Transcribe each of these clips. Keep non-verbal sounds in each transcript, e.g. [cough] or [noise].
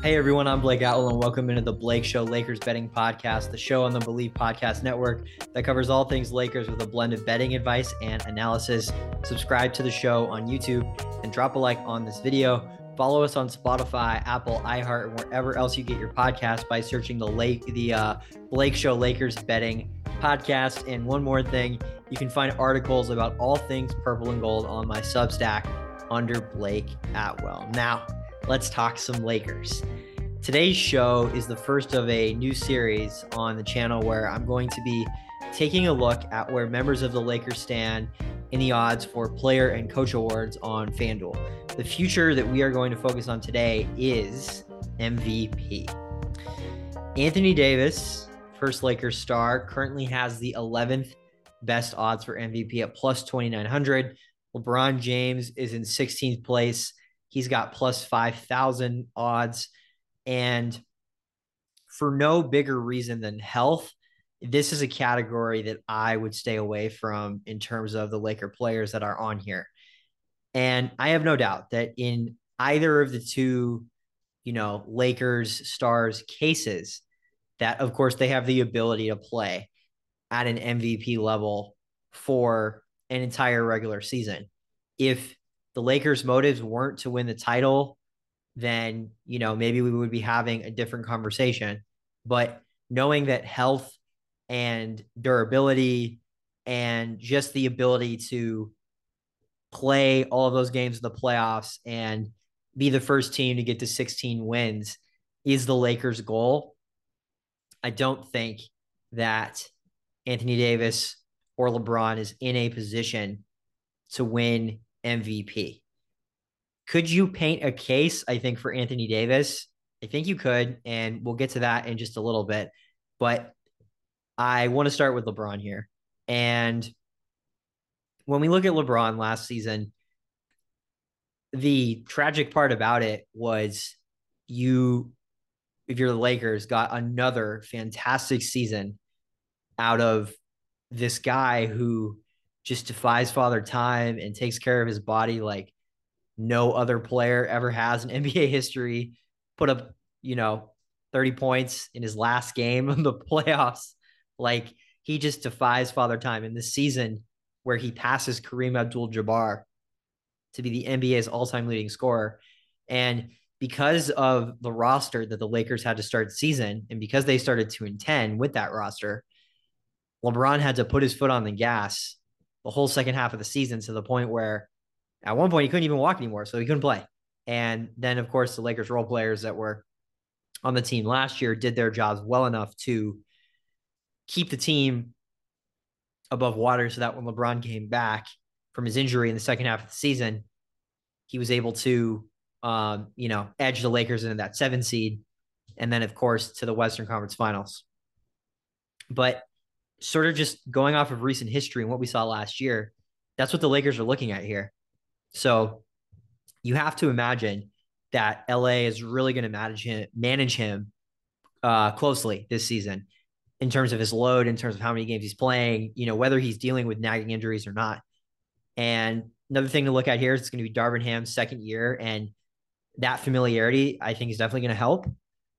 Hey everyone, I'm Blake Atwell, and welcome into the Blake Show Lakers Betting Podcast, the show on the Believe Podcast Network that covers all things Lakers with a blend of betting advice and analysis. Subscribe to the show on YouTube and drop a like on this video. Follow us on Spotify, Apple, iHeart, and wherever else you get your podcast by searching the Lake the uh, Blake Show Lakers Betting Podcast. And one more thing, you can find articles about all things purple and gold on my Substack under Blake Atwell. Now let's talk some Lakers. Today's show is the first of a new series on the channel where I'm going to be taking a look at where members of the Lakers stand in the odds for player and coach awards on FanDuel. The future that we are going to focus on today is MVP. Anthony Davis, first Lakers star, currently has the 11th best odds for MVP at plus 2,900. LeBron James is in 16th place He's got plus 5,000 odds. And for no bigger reason than health, this is a category that I would stay away from in terms of the Laker players that are on here. And I have no doubt that in either of the two, you know, Lakers stars cases, that of course they have the ability to play at an MVP level for an entire regular season. If the Lakers' motives weren't to win the title, then, you know, maybe we would be having a different conversation. But knowing that health and durability and just the ability to play all of those games in the playoffs and be the first team to get to 16 wins is the Lakers' goal. I don't think that Anthony Davis or LeBron is in a position to win MVP. Could you paint a case, I think, for Anthony Davis? I think you could, and we'll get to that in just a little bit. But I want to start with LeBron here. And when we look at LeBron last season, the tragic part about it was you, if you're the Lakers, got another fantastic season out of this guy who just defies father time and takes care of his body like no other player ever has in [laughs] NBA history. Put up, you know, 30 points in his last game of the [laughs] playoffs. Like he just defies father time in this season where he passes Kareem Abdul Jabbar to be the NBA's all time leading scorer. And because of the roster that the Lakers had to start season, and because they started 2 and 10 with that roster, LeBron had to put his foot on the gas the whole second half of the season to the point where at one point he couldn't even walk anymore, so he couldn't play. And then, of course, the Lakers role players that were on the team last year did their jobs well enough to keep the team above water so that when LeBron came back from his injury in the second half of the season, he was able to, um, you know, edge the Lakers into that seven seed and then, of course, to the Western Conference Finals. But sort of just going off of recent history and what we saw last year, that's what the Lakers are looking at here. So you have to imagine that LA is really going to manage him, manage him uh, closely this season in terms of his load, in terms of how many games he's playing, you know, whether he's dealing with nagging injuries or not. And another thing to look at here is it's going to be Darvin Ham's second year, and that familiarity I think is definitely going to help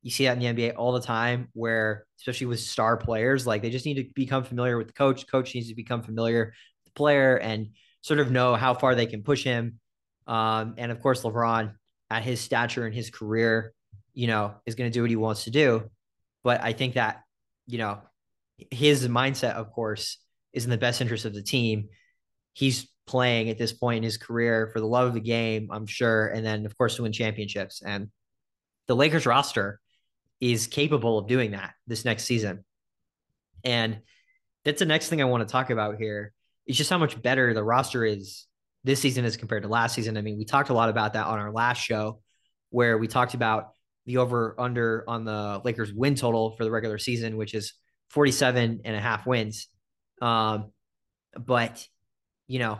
you see that in the NBA all the time where especially with star players, like they just need to become familiar with the coach. Coach needs to become familiar with the player and sort of know how far they can push him. Um, and of course, LeBron at his stature and his career, you know, is going to do what he wants to do. But I think that, you know, his mindset, of course, is in the best interest of the team. He's playing at this point in his career for the love of the game, I'm sure. And then, of course, to win championships. And the Lakers roster is capable of doing that this next season. And that's the next thing I want to talk about here. It's just how much better the roster is this season as compared to last season. I mean, we talked a lot about that on our last show where we talked about the over under on the Lakers win total for the regular season, which is 47 and a half wins. Um, but, you know,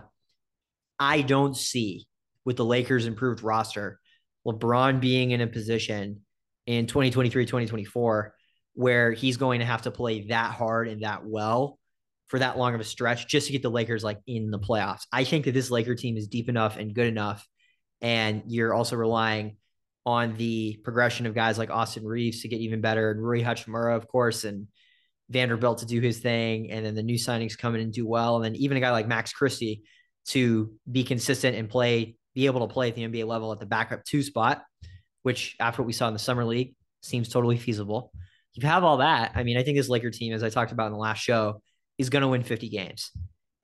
I don't see with the Lakers improved roster, LeBron being in a position in 2023, 2024, where he's going to have to play that hard and that well for that long of a stretch just to get the Lakers like in the playoffs. I think that this Laker team is deep enough and good enough. And you're also relying on the progression of guys like Austin Reaves to get even better and Rui Hachimura, of course, and Vanderbilt to do his thing, and then the new signings come in and do well, and then even a guy like Max Christie to be consistent and play, be able to play at the NBA level at the backup two spot, which after what we saw in the summer league seems totally feasible. You have all that. I mean, I think this Laker team, as I talked about in the last show, is going to win 50 games.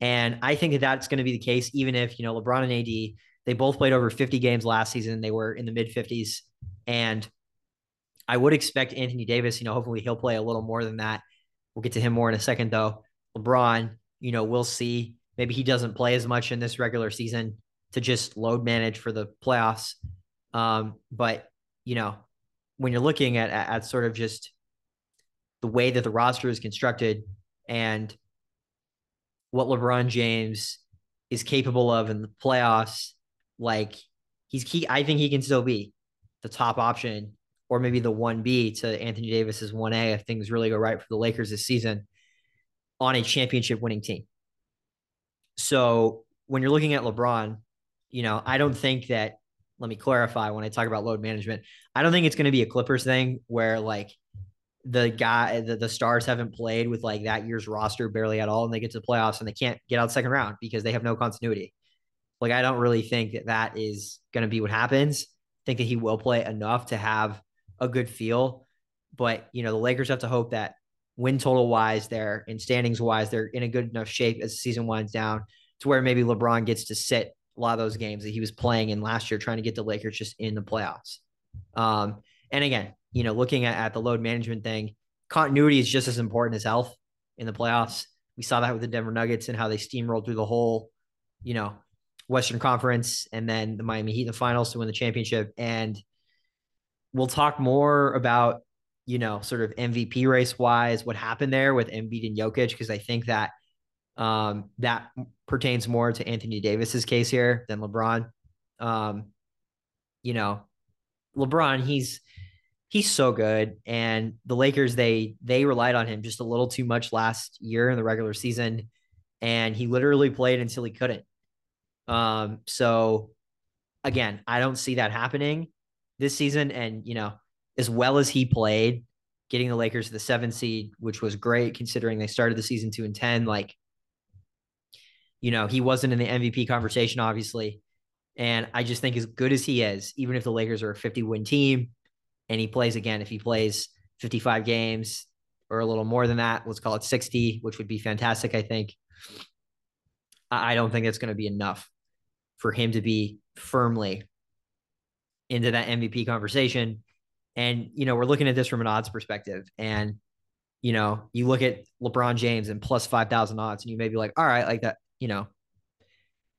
And I think that that's going to be the case, even if, you know, LeBron and AD, they both played over 50 games last season. They were in the mid 50s. And I would expect Anthony Davis, you know, hopefully he'll play a little more than that. We'll get to him more in a second, though. LeBron, you know, we'll see. Maybe he doesn't play as much in this regular season to just load manage for the playoffs. Um, but, you know, when you're looking at, at, at sort of just the way that the roster is constructed and what LeBron James is capable of in the playoffs, like he's key. I think he can still be the top option or maybe the 1B to Anthony Davis's 1A if things really go right for the Lakers this season on a championship winning team. So when you're looking at LeBron, you know, I don't think that, let me clarify when I talk about load management, I don't think it's going to be a Clippers thing where like the guy, the, the stars haven't played with like that year's roster barely at all and they get to the playoffs and they can't get out second round because they have no continuity. Like, I don't really think that that is going to be what happens. I think that he will play enough to have a good feel. But, you know, the Lakers have to hope that win total wise, they're in standings wise, they're in a good enough shape as the season winds down to where maybe LeBron gets to sit a lot of those games that he was playing in last year, trying to get the Lakers just in the playoffs. Um, and again, you know, looking at, at the load management thing, continuity is just as important as health in the playoffs. We saw that with the Denver Nuggets and how they steamrolled through the whole, you know, Western Conference and then the Miami Heat in the finals to win the championship. And we'll talk more about, you know, sort of MVP race wise, what happened there with Embiid and Jokic, because I think that um, that pertains more to Anthony Davis's case here than LeBron. Um, you know, LeBron, he's he's so good, and the Lakers they they relied on him just a little too much last year in the regular season, and he literally played until he couldn't. Um, so again, I don't see that happening this season. And, you know, as well as he played, getting the Lakers to the seven seed, which was great considering they started the season two and 10, like, you know, he wasn't in the MVP conversation, obviously. And I just think as good as he is, even if the Lakers are a 50 win team and he plays again, if he plays 55 games or a little more than that, let's call it 60, which would be fantastic, I think. I don't think it's going to be enough for him to be firmly into that MVP conversation. And, you know, we're looking at this from an odds perspective. And, you know, you look at LeBron James and plus 5,000 odds, and you may be like, all right, like that, you know,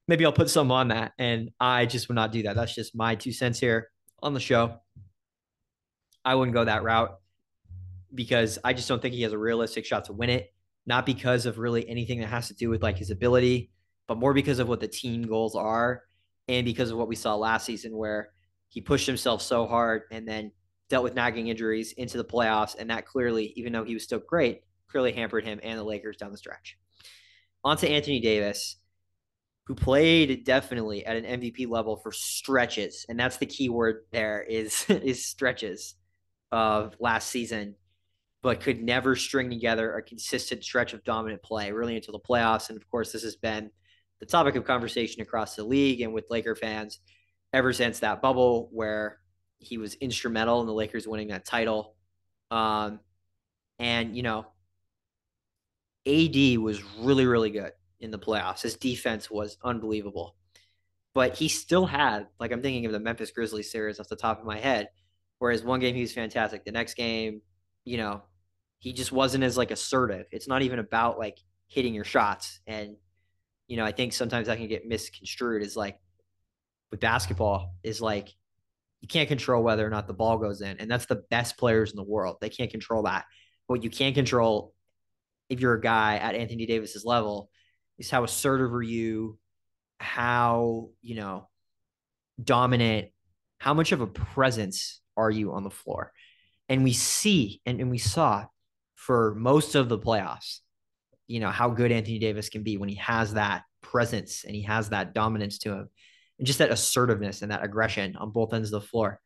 maybe I'll put some on that. And I just would not do that. That's just my two cents here on the show. I wouldn't go that route because I just don't think he has a realistic shot to win it. Not because of really anything that has to do with like his ability, but more because of what the team goals are and because of what we saw last season where he pushed himself so hard and then dealt with nagging injuries into the playoffs. And that clearly, even though he was still great, clearly hampered him and the Lakers down the stretch. On to Anthony Davis, who played definitely at an MVP level for stretches. And that's the key word there is, [laughs] is stretches of last season, but could never string together a consistent stretch of dominant play really until the playoffs. And of course, this has been the topic of conversation across the league and with Laker fans ever since that bubble where he was instrumental in the Lakers winning that title. Um, and, you know, AD was really, really good in the playoffs. His defense was unbelievable. But he still had, like, I'm thinking of the Memphis Grizzlies series off the top of my head, whereas one game he was fantastic. The next game, you know, he just wasn't as, like, assertive. It's not even about, like, hitting your shots. And you know, I think sometimes that can get misconstrued as like with basketball is like you can't control whether or not the ball goes in. And that's the best players in the world. They can't control that. What you can control if you're a guy at Anthony Davis's level is how assertive are you, how, you know, dominant, how much of a presence are you on the floor? And we see and, and we saw for most of the playoffs you know how good Anthony Davis can be when he has that presence and he has that dominance to him and just that assertiveness and that aggression on both ends of the floor.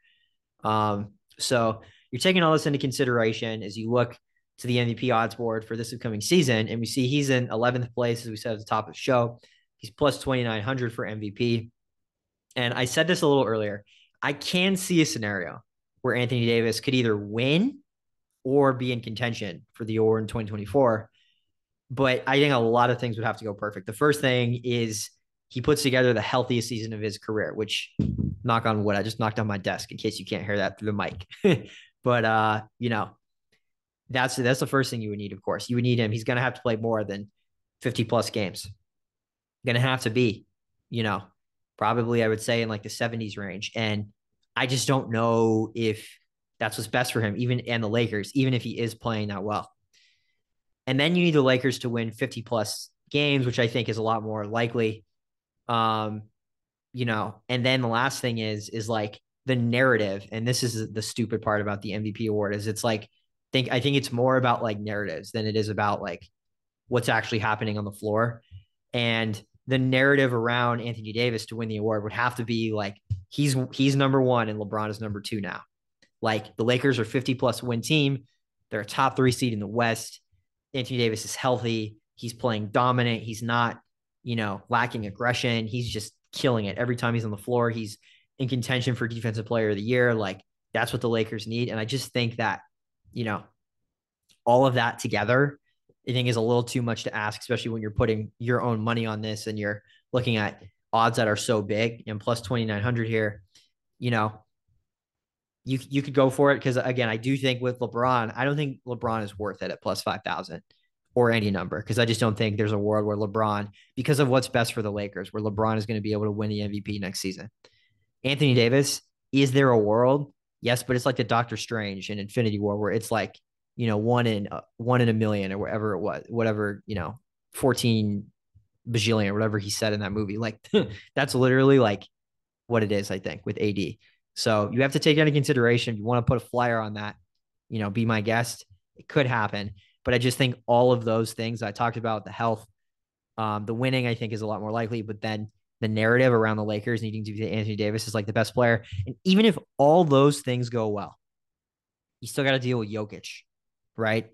Um, so you're taking all this into consideration as you look to the MVP odds board for this upcoming season, and we see he's in 11th place, as we said at the top of the show. He's plus 2,900 for MVP. And I said this a little earlier. I can see a scenario where Anthony Davis could either win or be in contention for the award in 2024. But I think a lot of things would have to go perfect. The first thing is he puts together the healthiest season of his career, which knock on wood, I just knocked on my desk in case you can't hear that through the mic. [laughs] but uh, you know, that's that's the first thing you would need, of course. You would need him. He's gonna have to play more than 50 plus games. Gonna have to be, you know, probably I would say in like the 70s range. And I just don't know if that's what's best for him, even and the Lakers, even if he is playing that well. And then you need the Lakers to win 50 plus games, which I think is a lot more likely. Um, you know, and then the last thing is is like the narrative, and this is the stupid part about the MVP award is it's like think I think it's more about like narratives than it is about like what's actually happening on the floor. And the narrative around Anthony Davis to win the award would have to be like he's he's number one and LeBron is number two now. Like the Lakers are 50 plus win team. They're a top three seed in the West. Anthony Davis is healthy. He's playing dominant. He's not, you know, lacking aggression. He's just killing it every time he's on the floor. He's in contention for defensive player of the year. Like that's what the Lakers need. And I just think that, you know, all of that together, I think is a little too much to ask, especially when you're putting your own money on this and you're looking at odds that are so big and plus 2,900 here, you know, you, you could go for it. Cause again, I do think with LeBron, I don't think LeBron is worth it at plus 5,000 or any number because I just don't think there's a world where LeBron, because of what's best for the Lakers, where LeBron is going to be able to win the MVP next season. Anthony Davis, is there a world? Yes, but it's like the Doctor Strange in Infinity War, where it's like you know one in uh, one in a million or whatever it was, whatever you know, fourteen bajillion or whatever he said in that movie. Like [laughs] that's literally like what it is, I think, with AD. So you have to take into consideration. If you want to put a flyer on that, you know, be my guest. It could happen. But I just think all of those things I talked about, the health, um, the winning, I think is a lot more likely. But then the narrative around the Lakers needing to be Anthony Davis is like the best player. And even if all those things go well, you still got to deal with Jokic, right?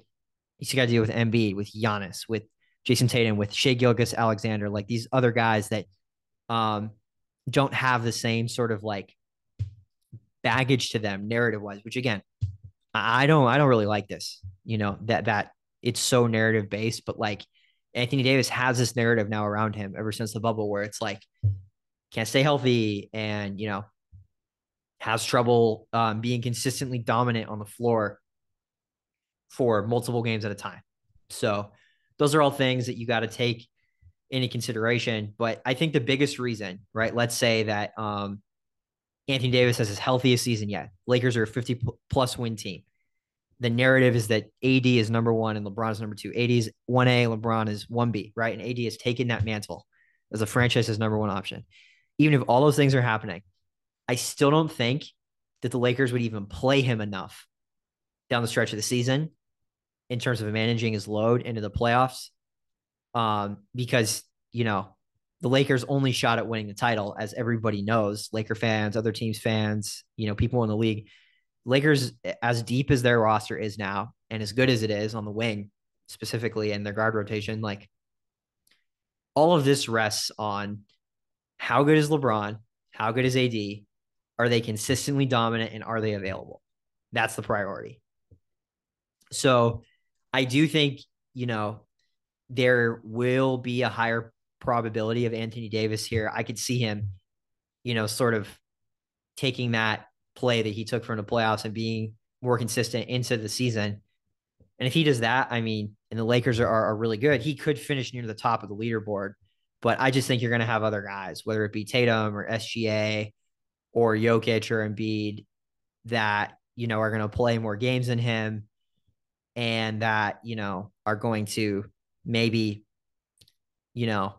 You still got to deal with Embiid, with Giannis, with Jayson Tatum, with Shai Gilgeous Alexander, like these other guys that um, don't have the same sort of like baggage to them narrative wise, which again, I don't I don't really like this. You know, that that it's so narrative based, but like Anthony Davis has this narrative now around him ever since the bubble where it's like can't stay healthy and you know has trouble um, being consistently dominant on the floor for multiple games at a time. So those are all things that you got to take into consideration. But I think the biggest reason, right? Let's say that um, Anthony Davis has his healthiest season yet. Lakers are a 50 plus win team the narrative is that AD is number one and LeBron is number two. AD is 1A, LeBron is 1B, right? And AD has taken that mantle as a franchise's number one option. Even if all those things are happening, I still don't think that the Lakers would even play him enough down the stretch of the season in terms of managing his load into the playoffs. Um, because, you know, the Lakers only shot at winning the title, as everybody knows, Laker fans, other teams fans, you know, people in the league Lakers, eh, as deep as their roster is now, and as good as it is on the wing specifically in their guard rotation, like all of this rests on how good is LeBron, how good is AD, are they consistently dominant, and are they available? That's the priority. So I do think, you know, there will be a higher probability of Anthony Davis here. I could see him, you know, sort of taking that play that he took from the playoffs and being more consistent into the season. And if he does that, I mean, and the Lakers are, are really good, he could finish near the top of the leaderboard. But I just think you're going to have other guys, whether it be Tatum or SGA or Jokic or Embiid, that, you know, are going to play more games than him and that, you know, are going to maybe, you know,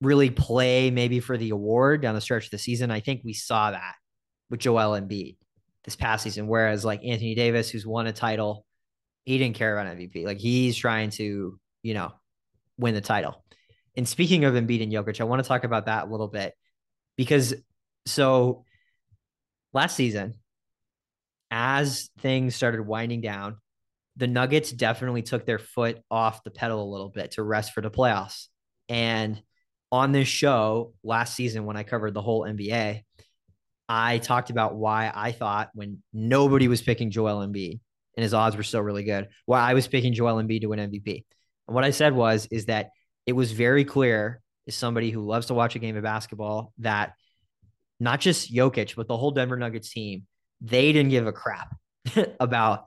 really play maybe for the award down the stretch of the season. I think we saw that with Joel Embiid this past season. Whereas like Anthony Davis, who's won a title, he didn't care about MVP. Like he's trying to, you know, win the title. And speaking of Embiid and Jokic, I want to talk about that a little bit because so last season, as things started winding down, the Nuggets definitely took their foot off the pedal a little bit to rest for the playoffs. And on this show last season, when I covered the whole NBA, I talked about why I thought when nobody was picking Joel Embiid and his odds were still really good, why I was picking Joel Embiid to win MVP. And what I said was, is that it was very clear as somebody who loves to watch a game of basketball that not just Jokic, but the whole Denver Nuggets team, they didn't give a crap [laughs] about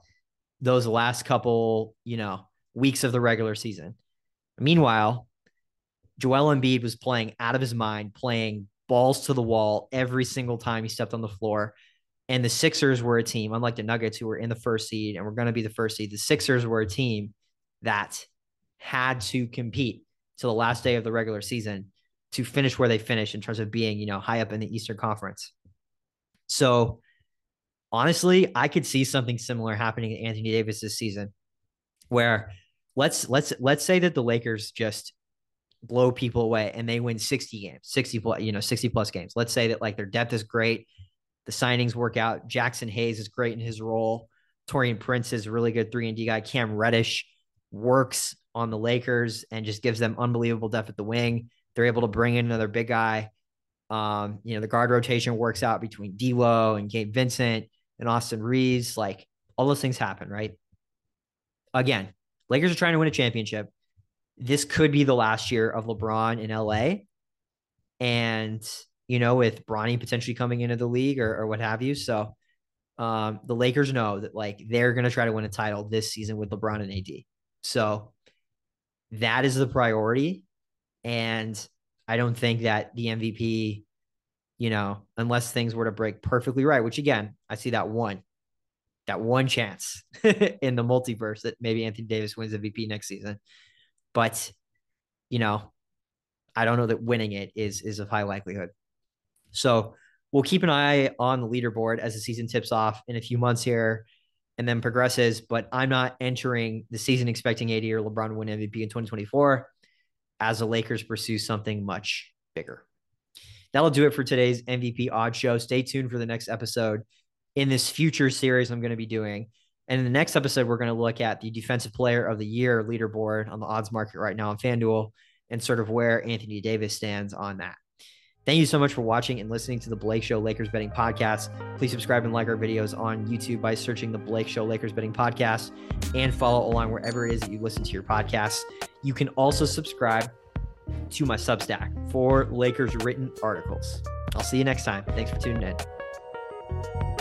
those last couple, you know, weeks of the regular season. Meanwhile, Joel Embiid was playing out of his mind, playing balls to the wall every single time he stepped on the floor. And the Sixers were a team, unlike the Nuggets, who were in the first seed and were going to be the first seed. The Sixers were a team that had to compete to the last day of the regular season to finish where they finished in terms of being, you know, high up in the Eastern Conference. So honestly, I could see something similar happening to Anthony Davis this season, where let's let's let's say that the Lakers just blow people away and they win 60 games, 60 plus, you know, 60 plus games. Let's say that like their depth is great, the signings work out. Jaxson Hayes is great in his role. Taurean Prince is a really good three and D guy. Cam Reddish works on the Lakers and just gives them unbelievable depth at the wing. They're able to bring in another big guy. Um, you know, the guard rotation works out between D'Lo and Gabe Vincent and Austin Reaves. Like all those things happen, right? Again, Lakers are trying to win a championship. This could be the last year of LeBron in LA. And, you know, with Bronny potentially coming into the league or, or what have you. So um, the Lakers know that like they're going to try to win a title this season with LeBron and AD. So that is the priority. And I don't think that the MVP you know, unless things were to break perfectly right, which again, I see that one, that one chance [laughs] in the multiverse that maybe Anthony Davis wins MVP next season. But, you know, I don't know that winning it is is of high likelihood. So we'll keep an eye on the leaderboard as the season tips off in a few months here and then progresses. But I'm not entering the season expecting AD or LeBron win MVP in 2024 as the Lakers pursue something much bigger that'll do it for today's MVP odd show. Stay tuned for the next episode in this future series I'm going to be doing. And in the next episode, we're going to look at the defensive player of the year leaderboard on the odds market right now on FanDuel and sort of where Anthony Davis stands on that. Thank you so much for watching and listening to the Blake Show Lakers Betting Podcast. Please subscribe and like our videos on YouTube by searching the Blake Show Lakers Betting Podcast and follow along wherever it is that you listen to your podcasts. You can also subscribe to my Substack for Lakers written articles. I'll see you next time. Thanks for tuning in.